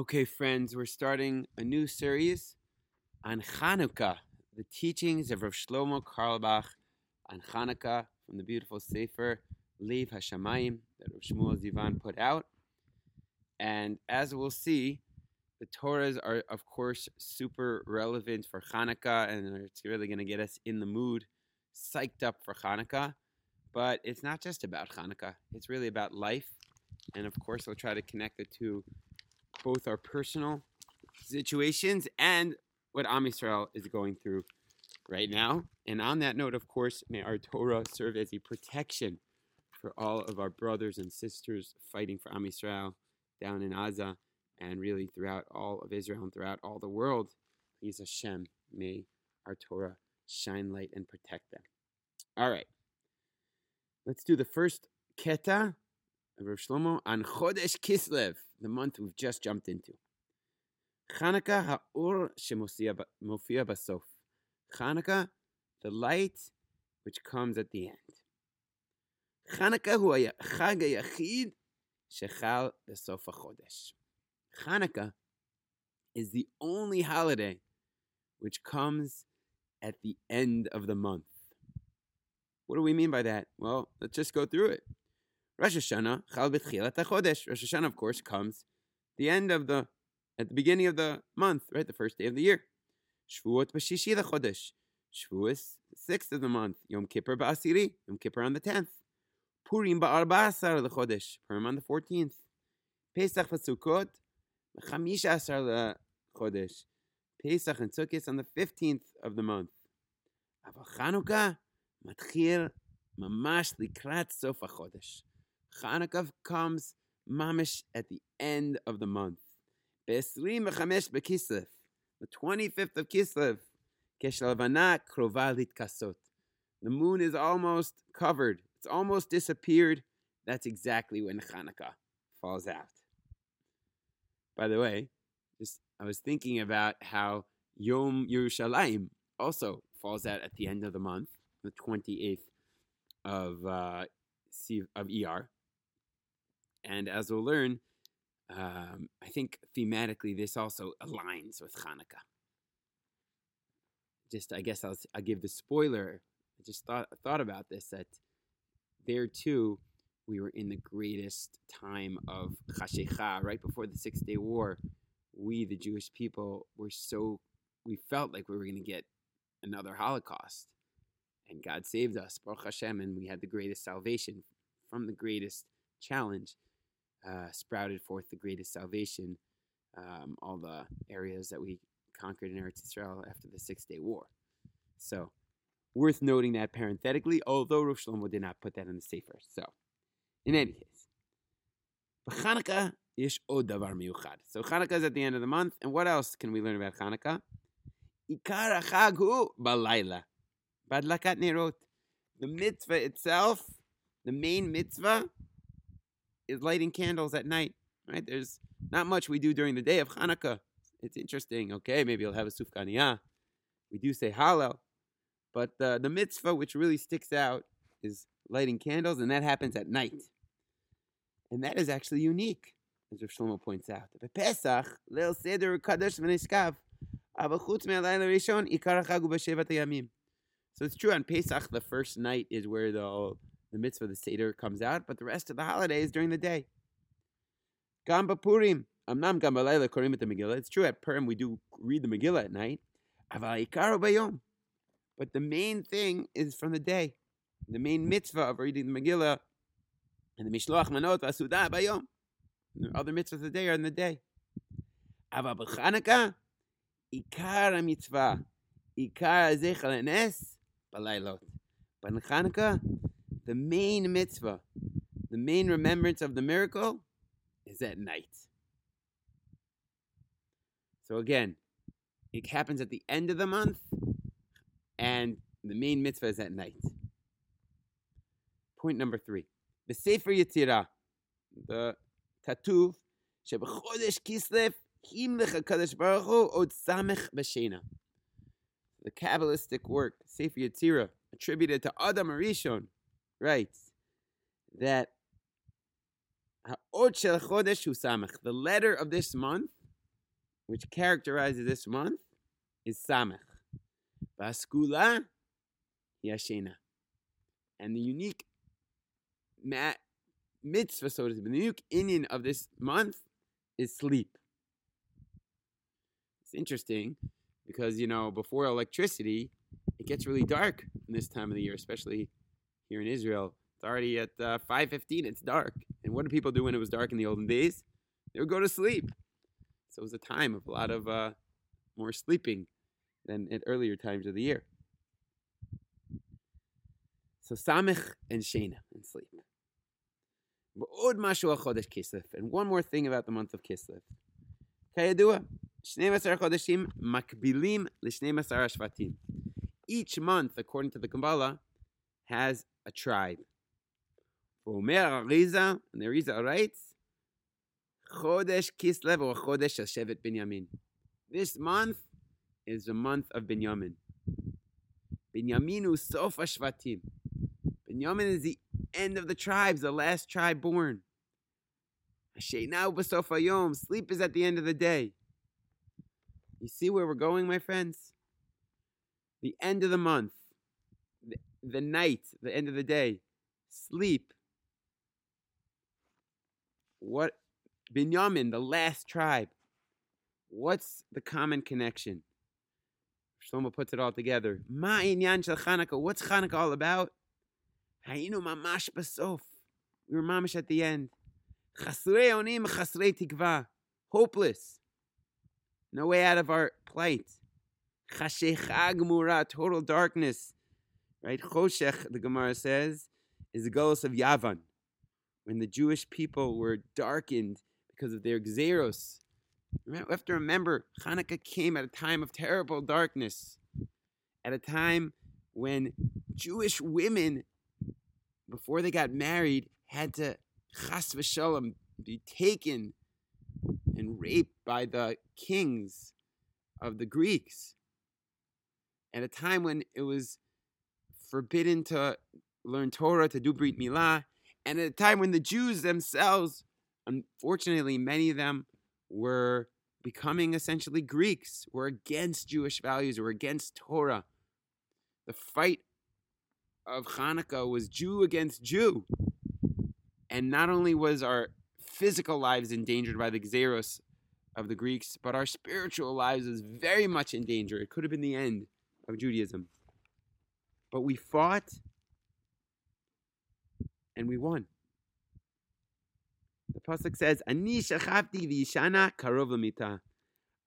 Okay, friends, we're starting a new series on Hanukkah, the teachings of Rav Shlomo Carlebach on Hanukkah from the beautiful Sefer Lev Hashamayim that Rav Shmuel Zivvun put out. And as we'll see, the Torahs are, of course, super relevant for Hanukkah, and it's really going to get us in the mood, psyched up for Hanukkah. But it's not just about Hanukkah, it's really about life. And of course, I'll try to connect the two, both our personal situations and what Am Yisrael is going through right now. And on that note, of course, may our Torah serve as a protection for all of our brothers and sisters fighting for Am Yisrael down in Gaza and really throughout all of Israel and throughout all the world. Please Hashem, may our Torah shine light and protect them. All right. Let's do the first keta of Rav Shlomo on Chodesh Kislev, the month we've just jumped into. Chanukah ha'or shemofia basof. Chanukah, the light which comes at the end. Chanukah hu chag hayachid shechal besof chodesh. Chanukah is the only holiday which comes at the end of the month. What do we mean by that? Well, let's just go through it. Rosh Hashanah, Chal B'tchilat HaChodesh. Rosh Hashanah, of course, comes the end of the, at the beginning of the month, right? The first day of the year. Shvuot B'shishi LaChodesh. Shavuos, the sixth of the month. Yom Kippur Ba'asiri. Yom Kippur on the tenth. Purim Ba'arba'asar LaChodesh. Purim on the fourteenth. Pesach V'Sukkot. Chamisha Asar LaChodesh. Pesach and Sukkot on the fifteenth of the month. Aval Chanukah מתחיל ממש לקראת סוף החודש. Chanukah comes mamish at the end of the month. Be'esrim bekislev, the 25th of Kislev, keshalavana krovalit kasot. The moon is almost covered. It's almost disappeared. That's exactly when Chanukah falls out. By the way, just I was thinking about how Yom Yerushalayim also falls out at the end of the month, the 28th of uh, of ER. And as we'll learn, um, I think thematically this also aligns with Hanukkah. Just, I guess I'll, I'll give the spoiler. I just thought thought about this that there too we were in the greatest time of Chashecha, right before the Six Day War. We, the Jewish people, were so we felt like we were going to get another Holocaust and God saved us, Baruch Hashem, and we had the greatest salvation from the greatest challenge, uh, sprouted forth the greatest salvation, um, all the areas that we conquered in Eretz Israel after the Six Day War. So, worth noting that parenthetically, although Rav Shlomo did not put that in the Sefer. So, in any case, Chanukah ish davar miyuchad. So Chanukah is at the end of the month, and what else can we learn about Chanukah? Ikar chag hu. Badlakat Nerot. The mitzvah itself, the main mitzvah, is lighting candles at night. Right? There's not much we do during the day of Hanukkah. It's interesting. Okay, maybe you'll have a sufganiyah. We do say Hallel, but uh, the mitzvah which really sticks out is lighting candles, and that happens at night. And that is actually unique, as Rav Shlomo points out. Pesach, Leil Seder Kadosh Avachutz Me'alayla Rishon, So it's true on Pesach, the first night is where the the mitzvah, of the Seder, comes out, but the rest of the holiday is during the day. Gamba Purim. Amnam Gamba Laila Korim the Megillah. It's true at Purim we do read the Megillah at night. But the main thing is from the day. The main mitzvah of reading the Megillah and the Mishloach Manot Vasudah Bayom. The other mitzvahs of the day are in the day. Ava B'Chanukah, Ikar mitzvah, Ikar Zechal Nes, Balailot. But in Hanukkah, the main mitzvah, the main remembrance of the miracle is at night. So again, it happens at the end of the month, and the main mitzvah is at night. Point number three. The Sefer Yetzirah, the Tatuv, Shebechodesh Kislev, Himlech HaKadosh Baruch Hu, Od Samech B'Shena the Kabbalistic work, Sefer Yetzirah, attributed to Adam Arishon, writes that the letter of this month which characterizes this month is Samech. Baskula Yashena. And the unique mat, mitzvah, so to speak, the unique inyan of this month is sleep. It's interesting because, you know, before electricity, it gets really dark in this time of the year, especially here in Israel. It's already at uh, 5.15, it's dark. And what did people do when it was dark in the olden days? They would go to sleep. So it was a time of a lot of uh, more sleeping than at earlier times of the year. So Samech and Shena and sleep. And one more thing about the month of Kislev. כידוע, 12 חודשים מקבילים ל-12 השבטים. Each month, according to the Kabbalah, has a tribe. ואומר Ariza, and the Ariza writes, חודש כסלו הוא החודש של שבט בנימין. This month is the month of Binyamin. Binyamin is Sof Shvatim. Binyamin is the end of the tribes, the last tribe born. Now Yom. Sleep is at the end of the day. You see where we're going, my friends? The end of the month, the, night, the end of the day, sleep. What Binyamin, the last tribe. What's the common connection? Shlomo puts it all together. Ma inyan shel Chanukah. What's Chanukah all about? Hayinu mamash basof. We were mamish at the end. Chasrei onim chasrei tikva. Hopeless. No way out of our plight. Chashecha gemura. Total darkness. Right? Choshech, the Gemara says, is the ghost of Yavan. When the Jewish people were darkened because of their gezeros, we have to remember Hanukkah came at a time of terrible darkness, at a time when Jewish women, before they got married, had to chas v'shalom be taken and raped by the kings of the Greeks. At a time when it was forbidden to learn Torah, to do Brit Milah, and at a time when the Jews themselves, unfortunately, many of them were becoming essentially Greeks, were against Jewish values, were against Torah. The fight of Hanukkah was Jew against Jew. And not only was our physical lives endangered by the gezeros of the Greeks, but our spiritual lives was very much in danger. It could have been the end of Judaism. But we fought and we won. The pasuk says, "Ani shachavti v'yishana karov l'mita."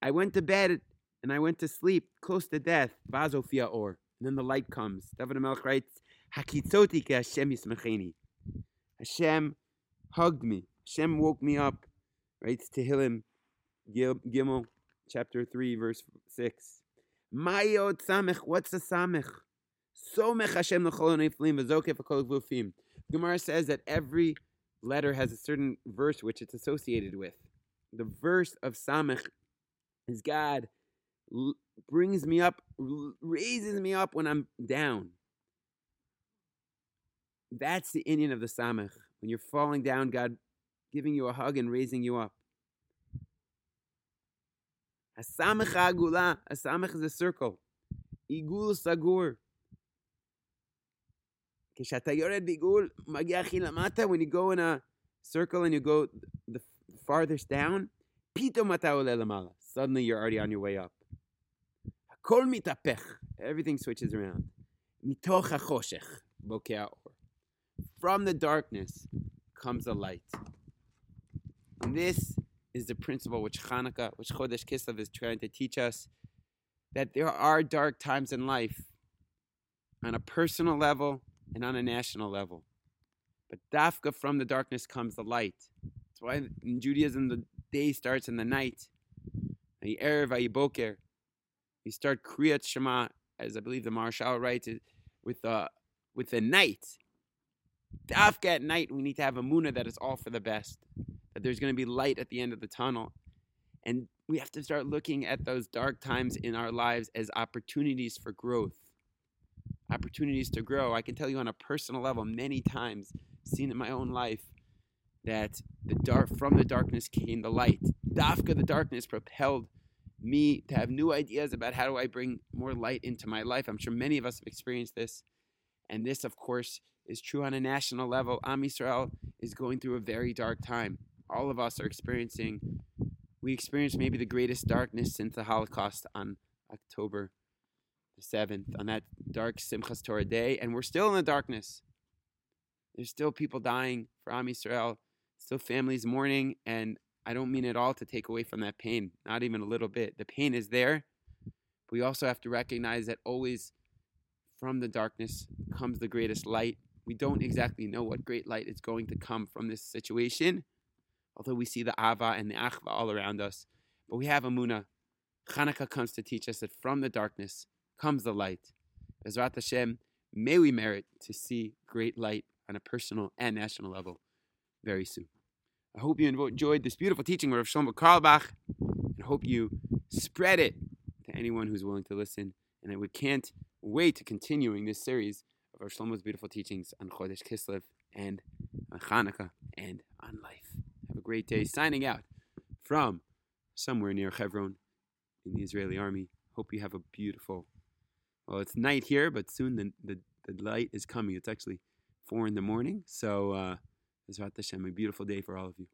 I went to bed and I went to sleep close to death. Vazofia or, and then the light comes. David Melch writes, "Hakitzoti ke Hashem yismacheni." Hashem hugged me. Hashem woke me up. Writes Tehillim Gimel, chapter three, verse six. Mayot samech. What's a samech? Somech Hashem l'chol neflim v'zokef v'kol. Gemara says that every letter has a certain verse which it's associated with. The verse of Samech is God l- brings me up, raises me up when I'm down. That's the inyan of the Samech. When you're falling down, God giving you a hug and raising you up. A Samech agula. A Samech is a circle. Igul sagur. כשאתה יורד בעיגול, מגיע הכי למטה, when you go in a circle and you go the farthest down, פתאום אתה עולה למעלה. Suddenly you're already on your way up. הכל מתהפך. Everything switches around. מתוך החושך בוקע האור. From the darkness comes the light. And this is the principle which Hanukkah, which Chodesh Kislev is trying to teach us, that there are dark times in life on a personal level and on a national level. But dafka from the darkness comes the light. That's why in Judaism the day starts in the night. You start kriyat shema, as I believe the Maharshal writes, with uh, with the night. Dafka at night, we need to have a muna that is all for the best. That there's going to be light at the end of the tunnel, and we have to start looking at those dark times in our lives as opportunities for growth opportunities to grow. I can tell you on a personal level many times, seen in my own life, that the dark from the darkness came the light. Dafka, the darkness, propelled me to have new ideas about how do I bring more light into my life. I'm sure many of us have experienced this. And this, of course, is true on a national level. Am Yisrael is going through a very dark time. All of us are experiencing, we experienced maybe the greatest darkness since the Holocaust on October the 7th, on that dark Simchas Torah day. And we're still in the darkness. There's still people dying for Am Yisrael, still families mourning. And I don't mean at all to take away from that pain, not even a little bit. The pain is there. But we also have to recognize that always from the darkness comes the greatest light. We don't exactly know what great light is going to come from this situation, although we see the Ava and the Achva all around us. But we have Emuna. Hanukkah comes to teach us that from the darkness comes the light. Bezrat Hashem, may we merit to see great light on a personal and national level very soon. I hope you enjoyed this beautiful teaching of Shlomo Carlebach, and hope you spread it to anyone who's willing to listen. And we can't wait to continuing this series of Rav Shlomo's beautiful teachings on Chodesh Kislev and on Hanukkah and on life. Have a great day. Signing out from somewhere near Hebron in the Israeli army. Hope you have a beautiful. Well, it's night here, but soon the the, the light is coming. It's actually four in the morning, so. Uh, a beautiful day for all of you.